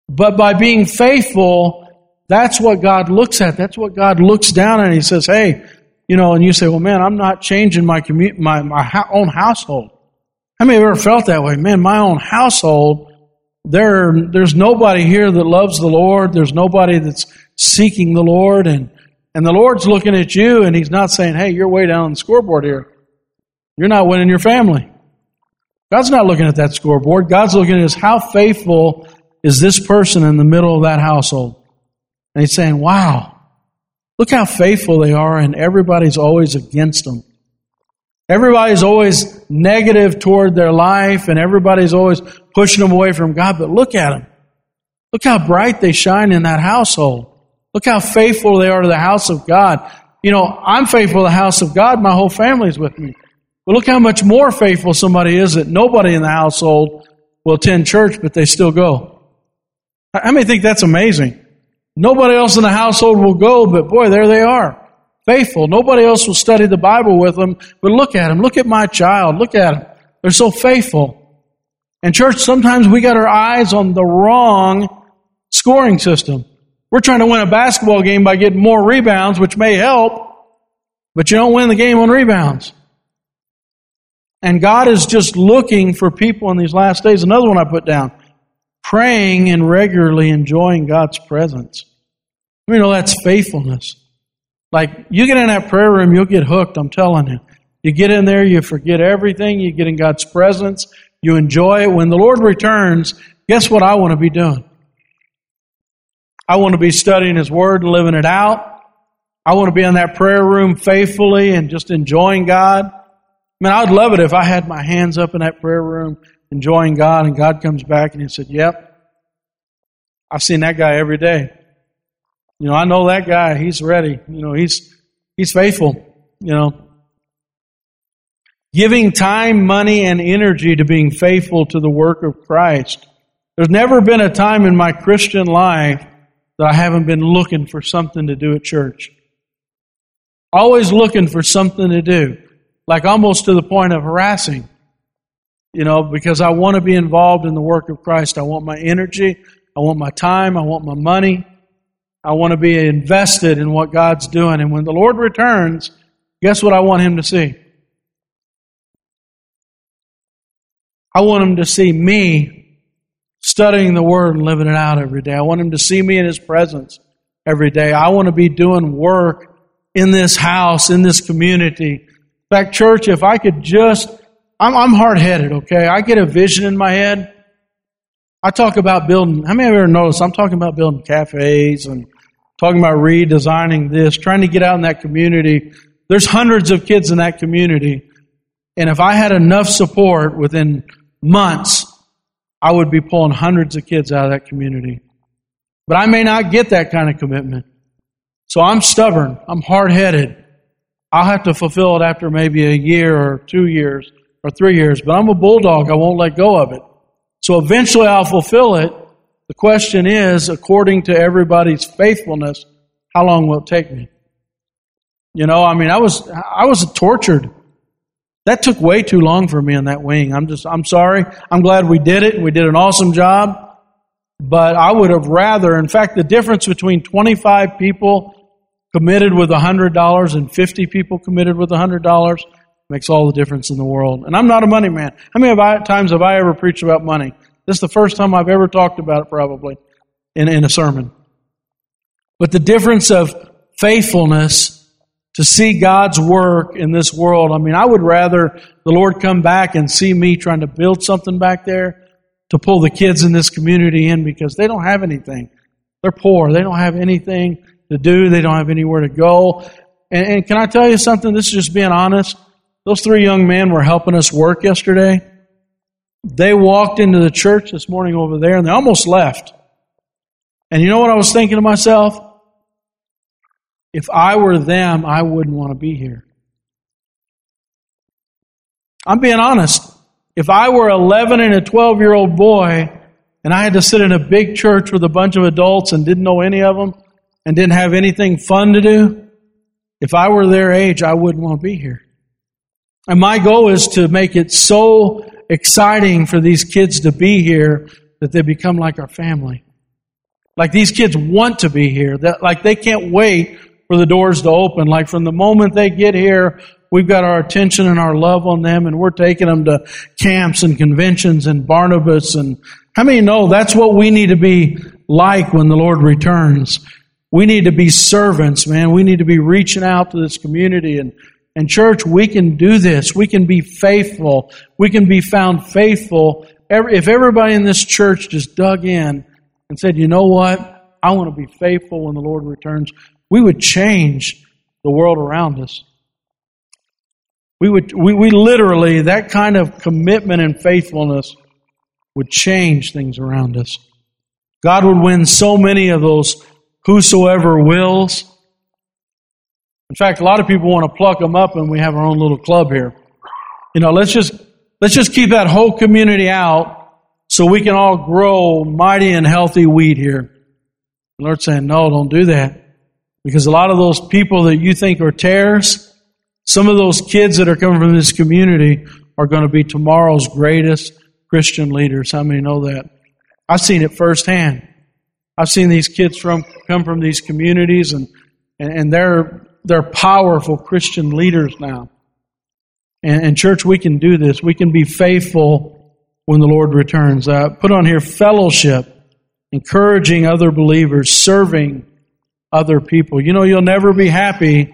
But by being faithful, that's what God looks at. That's what God looks down at. He says, hey, you know, and you say, well, man, I'm not changing my commu- my, my own household. How many of you ever felt that way? Man, my own household, there, there's nobody here that loves the Lord. There's nobody that's seeking the Lord. And, and the Lord's looking at you and He's not saying, hey, you're way down on the scoreboard here. You're not winning your family. God's not looking at that scoreboard. God's looking at is how faithful is this person in the middle of that household. And He's saying, wow, look how faithful they are and everybody's always against them. Everybody's always negative toward their life and everybody's always pushing them away from God, but look at them. Look how bright they shine in that household. Look how faithful they are to the house of God. You know, I'm faithful to the house of God. My whole family's with me. But look how much more faithful somebody is that nobody in the household will attend church, but they still go. How many think that's amazing? Nobody else in the household will go, but boy, there they are faithful. Nobody else will study the Bible with them, but look at them. Look at my child. Look at them. They're so faithful. And church, sometimes we got our eyes on the wrong scoring system. We're trying to win a basketball game by getting more rebounds, which may help, but you don't win the game on rebounds. And God is just looking for people in these last days. Another one I put down. Praying and regularly enjoying God's presence. You know that's faithfulness. Like, you get in that prayer room, you'll get hooked, I'm telling you. You get in there, you forget everything, you get in God's presence, you enjoy it. When the Lord returns, guess what I want to be doing? I want to be studying His Word and living it out. I want to be in that prayer room faithfully and just enjoying God. I mean, I'd love it if I had my hands up in that prayer room enjoying God and God comes back and He said, Yep, I've seen that guy every day. You know, I know that guy. He's ready. You know, he's he's faithful. You know, giving time, money, and energy to being faithful to the work of Christ. There's never been a time in my Christian life that I haven't been looking for something to do at church. Always looking for something to do, like almost to the point of harassing. You know, because I want to be involved in the work of Christ. I want my energy. I want my time. I want my money. I want to be invested in what God's doing. And when the Lord returns, guess what I want him to see? I want him to see me studying the Word and living it out every day. I want him to see me in his presence every day. I want to be doing work in this house, in this community. In fact, church, if I could just, I'm, I'm hard headed, okay? I get a vision in my head. I talk about building, how many of you ever noticed I'm talking about building cafes and talking about redesigning this, trying to get out in that community. There's hundreds of kids in that community. And if I had enough support within months, I would be pulling hundreds of kids out of that community. But I may not get that kind of commitment. So I'm stubborn. I'm hard headed. I'll have to fulfill it after maybe a year or two years or three years, but I'm a bulldog. I won't let go of it. So eventually I'll fulfill it, the question is, according to everybody's faithfulness, how long will it take me? You know, I mean, I was, I was tortured. That took way too long for me in that wing. I'm just, I'm sorry. I'm glad we did it. We did an awesome job. But I would have rather, in fact, the difference between 25 people committed with $100 and 50 people committed with $100 makes all the difference in the world. And I'm not a money man. How many times have I ever preached about money? This is the first time I've ever talked about it, probably, in, in a sermon. But the difference of faithfulness to see God's work in this world. I mean, I would rather the Lord come back and see me trying to build something back there to pull the kids in this community in because they don't have anything. They're poor. They don't have anything to do. They don't have anywhere to go. And, and can I tell you something? This is just being honest. Those three young men were helping us work yesterday. They walked into the church this morning over there and they almost left. And you know what I was thinking to myself? If I were them, I wouldn't want to be here. I'm being honest. If I were 11 and a 12 year old boy and I had to sit in a big church with a bunch of adults and didn't know any of them and didn't have anything fun to do, if I were their age, I wouldn't want to be here. And my goal is to make it so exciting for these kids to be here that they become like our family. Like these kids want to be here. That like they can't wait for the doors to open. Like from the moment they get here, we've got our attention and our love on them and we're taking them to camps and conventions and Barnabas and How many know that's what we need to be like when the Lord returns? We need to be servants, man. We need to be reaching out to this community and and church, we can do this. We can be faithful. We can be found faithful. If everybody in this church just dug in and said, you know what? I want to be faithful when the Lord returns, we would change the world around us. We would, we, we literally, that kind of commitment and faithfulness would change things around us. God would win so many of those whosoever wills in fact, a lot of people want to pluck them up and we have our own little club here. You know, let's just, let's just keep that whole community out so we can all grow mighty and healthy wheat here. The Lord's saying, no, don't do that. Because a lot of those people that you think are tares, some of those kids that are coming from this community are going to be tomorrow's greatest Christian leaders. How many know that? I've seen it firsthand. I've seen these kids from come from these communities and, and, and they're they're powerful Christian leaders now. And, and, church, we can do this. We can be faithful when the Lord returns. Uh, put on here fellowship, encouraging other believers, serving other people. You know, you'll never be happy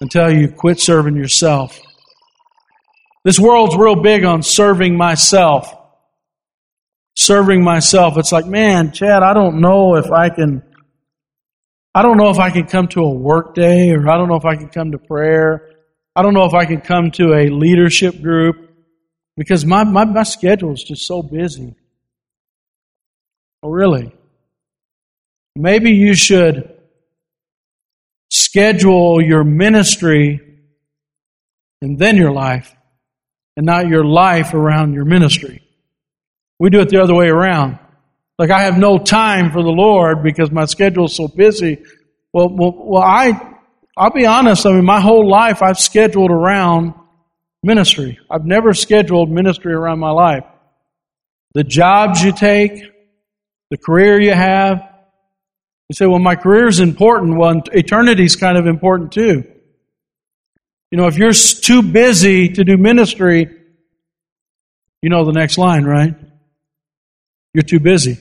until you quit serving yourself. This world's real big on serving myself. Serving myself. It's like, man, Chad, I don't know if I can I don't know if I can come to a work day or I don't know if I can come to prayer. I don't know if I can come to a leadership group because my, my, my schedule is just so busy. Oh, really? Maybe you should schedule your ministry and then your life and not your life around your ministry. We do it the other way around. Like I have no time for the Lord because my schedule is so busy. Well, well, well, I, I'll be honest. I mean, my whole life I've scheduled around ministry. I've never scheduled ministry around my life. The jobs you take, the career you have. You say, well, my career is important. Well, eternity is kind of important too. You know, if you're too busy to do ministry, you know the next line, right? You're too busy.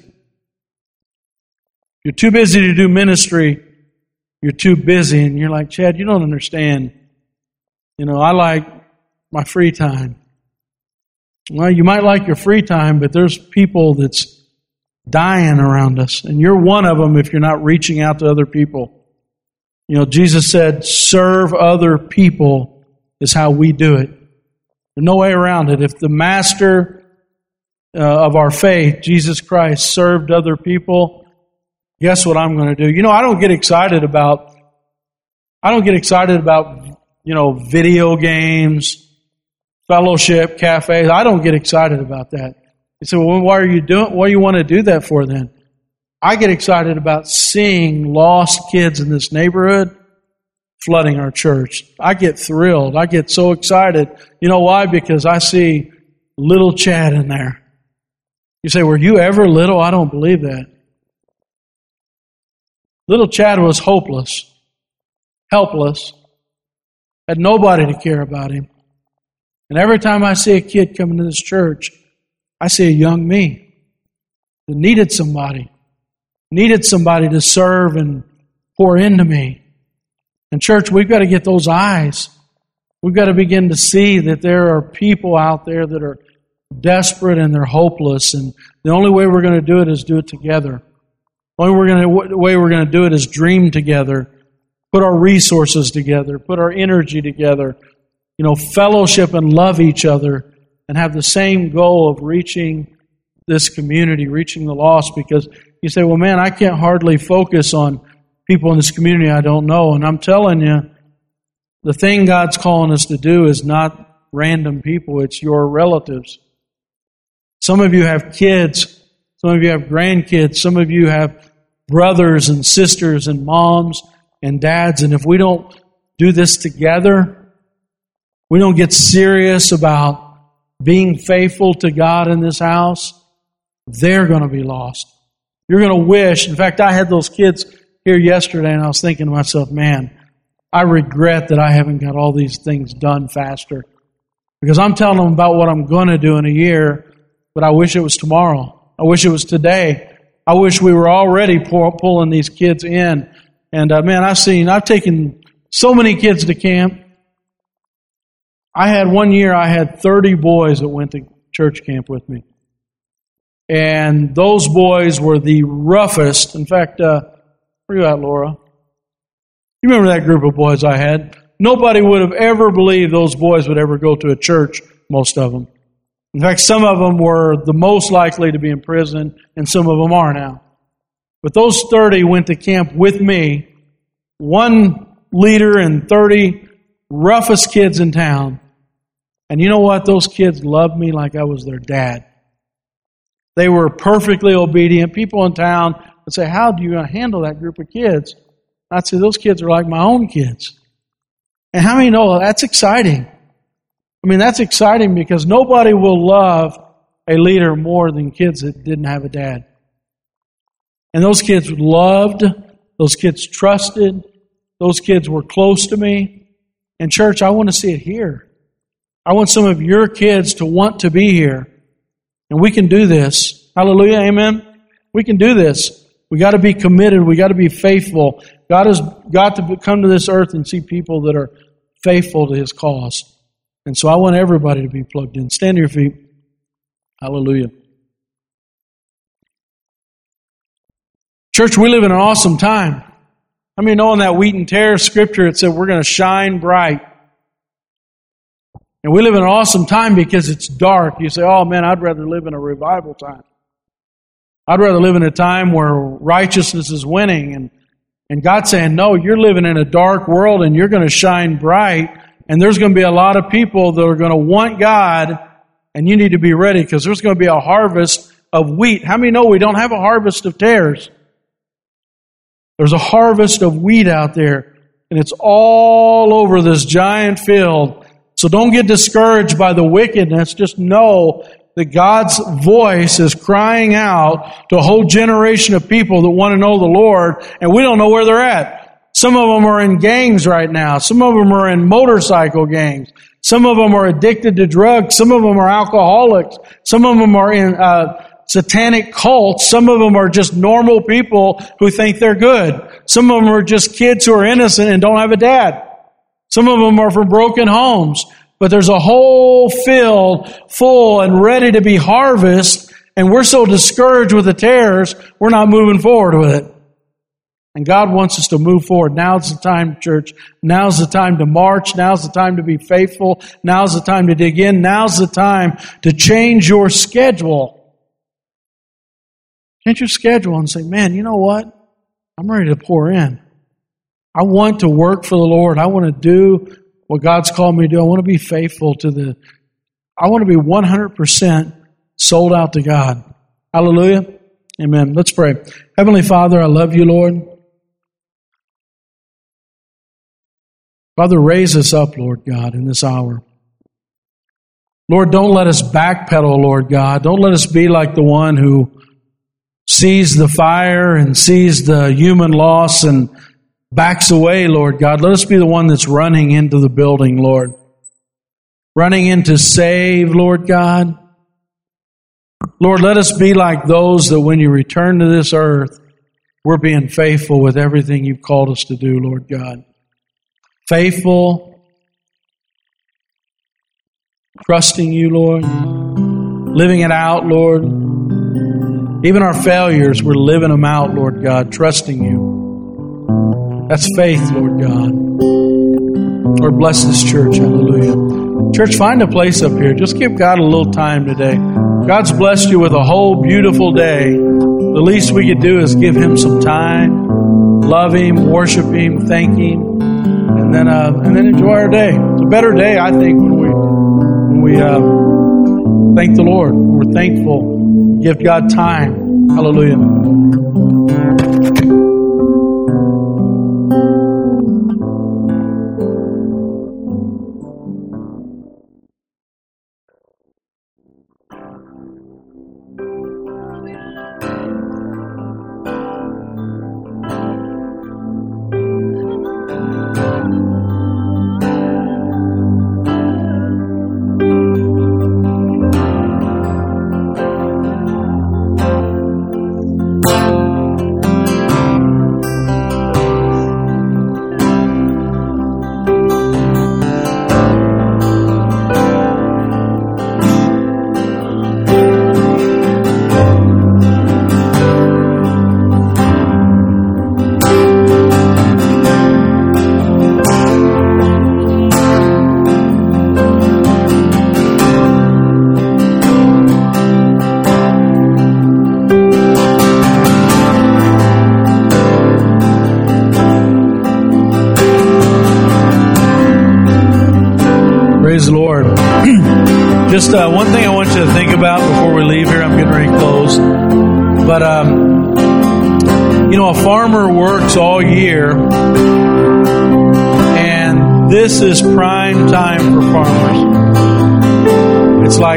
You're too busy to do ministry. You're too busy. And you're like, Chad, you don't understand. You know, I like my free time. Well, you might like your free time, but there's people that's dying around us. And you're one of them if you're not reaching out to other people. You know, Jesus said, serve other people is how we do it. There's no way around it. If the master uh, of our faith, Jesus Christ, served other people, guess what I'm going to do? You know, I don't get excited about, I don't get excited about, you know, video games, fellowship, cafes. I don't get excited about that. You say, well, why are you doing, what do you want to do that for then? I get excited about seeing lost kids in this neighborhood flooding our church. I get thrilled. I get so excited. You know why? Because I see little Chad in there. You say, were you ever little? I don't believe that. Little Chad was hopeless, helpless, had nobody to care about him. And every time I see a kid coming to this church, I see a young me that needed somebody, needed somebody to serve and pour into me. And church, we've got to get those eyes. We've got to begin to see that there are people out there that are desperate and they're hopeless. And the only way we're going to do it is do it together. Only we're gonna, way we're going to do it is dream together, put our resources together, put our energy together, you know, fellowship and love each other, and have the same goal of reaching this community, reaching the lost. Because you say, well, man, I can't hardly focus on people in this community I don't know. And I'm telling you, the thing God's calling us to do is not random people, it's your relatives. Some of you have kids some of you have grandkids. Some of you have brothers and sisters and moms and dads. And if we don't do this together, we don't get serious about being faithful to God in this house, they're going to be lost. You're going to wish. In fact, I had those kids here yesterday and I was thinking to myself, man, I regret that I haven't got all these things done faster. Because I'm telling them about what I'm going to do in a year, but I wish it was tomorrow. I wish it was today. I wish we were already pull, pulling these kids in. And uh, man, I've seen, I've taken so many kids to camp. I had one year, I had 30 boys that went to church camp with me. And those boys were the roughest. In fact, uh, where you at, Laura? You remember that group of boys I had? Nobody would have ever believed those boys would ever go to a church, most of them. In fact, some of them were the most likely to be in prison, and some of them are now. But those 30 went to camp with me, one leader and 30 roughest kids in town. And you know what? Those kids loved me like I was their dad. They were perfectly obedient. People in town would say, How do you handle that group of kids? I'd say, Those kids are like my own kids. And how many know that's exciting? I mean, that's exciting because nobody will love a leader more than kids that didn't have a dad. And those kids loved, those kids trusted, those kids were close to me. And church, I want to see it here. I want some of your kids to want to be here. And we can do this. Hallelujah. Amen. We can do this. We got to be committed. We got to be faithful. God has got to come to this earth and see people that are faithful to His cause. And so I want everybody to be plugged in. Stand to your feet. Hallelujah. Church, we live in an awesome time. I mean, knowing that wheat and tare scripture, it said we're going to shine bright. And we live in an awesome time because it's dark. You say, oh man, I'd rather live in a revival time. I'd rather live in a time where righteousness is winning and, and God's saying, no, you're living in a dark world and you're going to shine bright and there's going to be a lot of people that are going to want God, and you need to be ready because there's going to be a harvest of wheat. How many know we don't have a harvest of tares? There's a harvest of wheat out there, and it's all over this giant field. So don't get discouraged by the wickedness. Just know that God's voice is crying out to a whole generation of people that want to know the Lord, and we don't know where they're at. Some of them are in gangs right now. Some of them are in motorcycle gangs. Some of them are addicted to drugs. Some of them are alcoholics. Some of them are in uh, satanic cults. Some of them are just normal people who think they're good. Some of them are just kids who are innocent and don't have a dad. Some of them are from broken homes. But there's a whole field full and ready to be harvest, and we're so discouraged with the tares, we're not moving forward with it. And God wants us to move forward. Now's the time, church. Now's the time to march. Now's the time to be faithful. Now's the time to dig in. Now's the time to change your schedule. Change your schedule and say, man, you know what? I'm ready to pour in. I want to work for the Lord. I want to do what God's called me to do. I want to be faithful to the, I want to be 100% sold out to God. Hallelujah. Amen. Let's pray. Heavenly Father, I love you, Lord. Father, raise us up, Lord God, in this hour. Lord, don't let us backpedal, Lord God. Don't let us be like the one who sees the fire and sees the human loss and backs away, Lord God. Let us be the one that's running into the building, Lord. Running in to save, Lord God. Lord, let us be like those that when you return to this earth, we're being faithful with everything you've called us to do, Lord God faithful, trusting you, Lord, living it out, Lord. Even our failures, we're living them out, Lord God, trusting you. That's faith, Lord God. Lord, bless this church. Hallelujah. Church, find a place up here. Just give God a little time today. God's blessed you with a whole beautiful day. The least we could do is give Him some time, love Him, worship Him, thank Him then uh, and then enjoy our day. It's a better day, I think, when we when we uh, thank the Lord. We're thankful. Give God time. Hallelujah.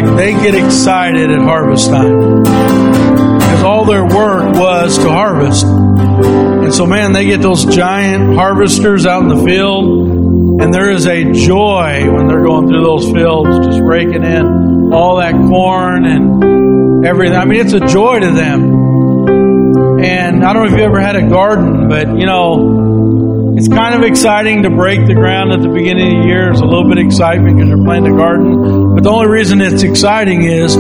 Like they get excited at harvest time because all their work was to harvest. And so, man, they get those giant harvesters out in the field, and there is a joy when they're going through those fields, just raking in all that corn and everything. I mean, it's a joy to them. And I don't know if you ever had a garden, but you know, it's kind of exciting to break the ground at the beginning of the year. It's a little bit exciting because you're planting a garden. But the only reason it's exciting is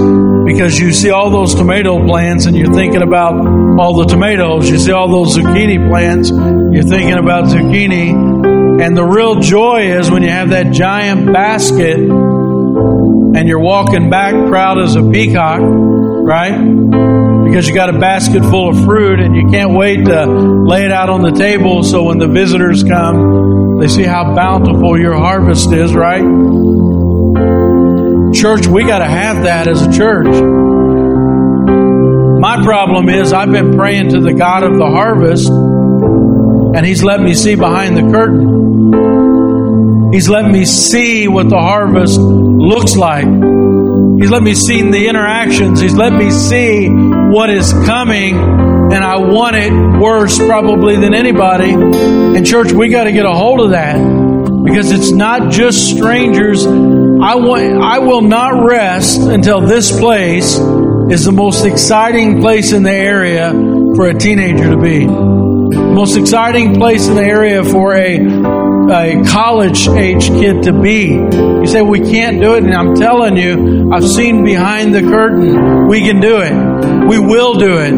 because you see all those tomato plants and you're thinking about all the tomatoes. You see all those zucchini plants, you're thinking about zucchini. And the real joy is when you have that giant basket and you're walking back proud as a peacock, right? Because you got a basket full of fruit and you can't wait to lay it out on the table so when the visitors come, they see how bountiful your harvest is, right? Church, we got to have that as a church. My problem is I've been praying to the God of the harvest and He's let me see behind the curtain. He's let me see what the harvest looks like. He's let me see the interactions. He's let me see what is coming, and I want it worse probably than anybody. In church, we got to get a hold of that because it's not just strangers. I want, I will not rest until this place is the most exciting place in the area for a teenager to be. The most exciting place in the area for a a college age kid to be. You say we can't do it, and I'm telling you, I've seen behind the curtain. We can do it. We will do it.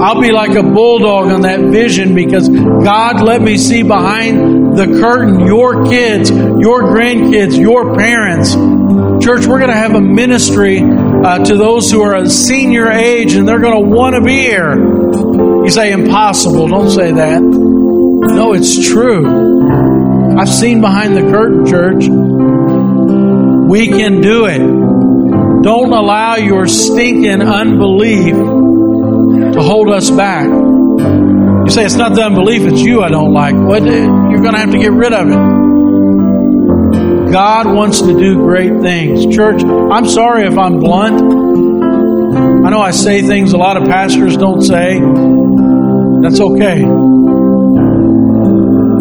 I'll be like a bulldog on that vision because God let me see behind the curtain your kids, your grandkids, your parents. Church, we're going to have a ministry uh, to those who are a senior age and they're going to want to be here. You say impossible. Don't say that. No, it's true. I've seen behind the curtain, church. We can do it. Don't allow your stinking unbelief to hold us back. You say it's not the unbelief, it's you I don't like. What? You're going to have to get rid of it. God wants to do great things. Church, I'm sorry if I'm blunt. I know I say things a lot of pastors don't say. That's okay.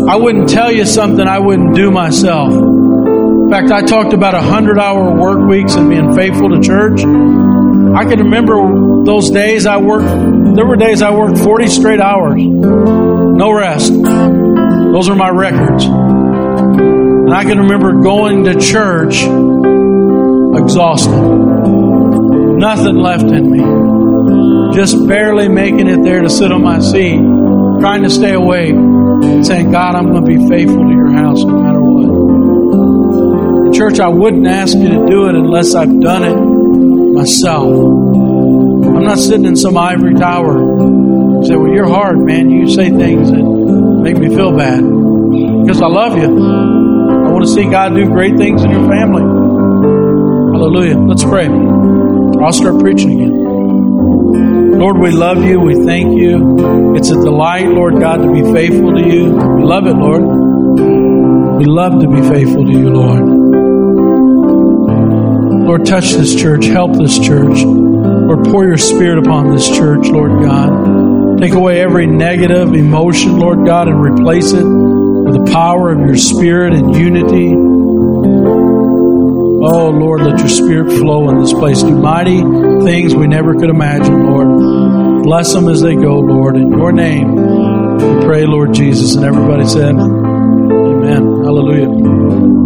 I wouldn't tell you something I wouldn't do myself. In fact, I talked about a hundred hour work weeks and being faithful to church. I can remember those days I worked, there were days I worked 40 straight hours. No rest. Those are my records. And I can remember going to church exhausted. Nothing left in me. Just barely making it there to sit on my seat, trying to stay awake saying, God, I'm going to be faithful to your house no matter what. Church, I wouldn't ask you to do it unless I've done it myself. I'm not sitting in some ivory tower. Say, well, you're hard, man. You say things that make me feel bad. Because I love you. I want to see God do great things in your family. Hallelujah. Let's pray. I'll start preaching again. Lord, we love you. We thank you. It's a delight, Lord God, to be faithful to you. We love it, Lord. We love to be faithful to you, Lord. Lord, touch this church. Help this church. Lord, pour your spirit upon this church, Lord God. Take away every negative emotion, Lord God, and replace it with the power of your spirit and unity. Oh, Lord, let your spirit flow in this place. Do mighty things we never could imagine, Lord. Bless them as they go, Lord. In your name, we pray, Lord Jesus. And everybody said, Amen. Hallelujah.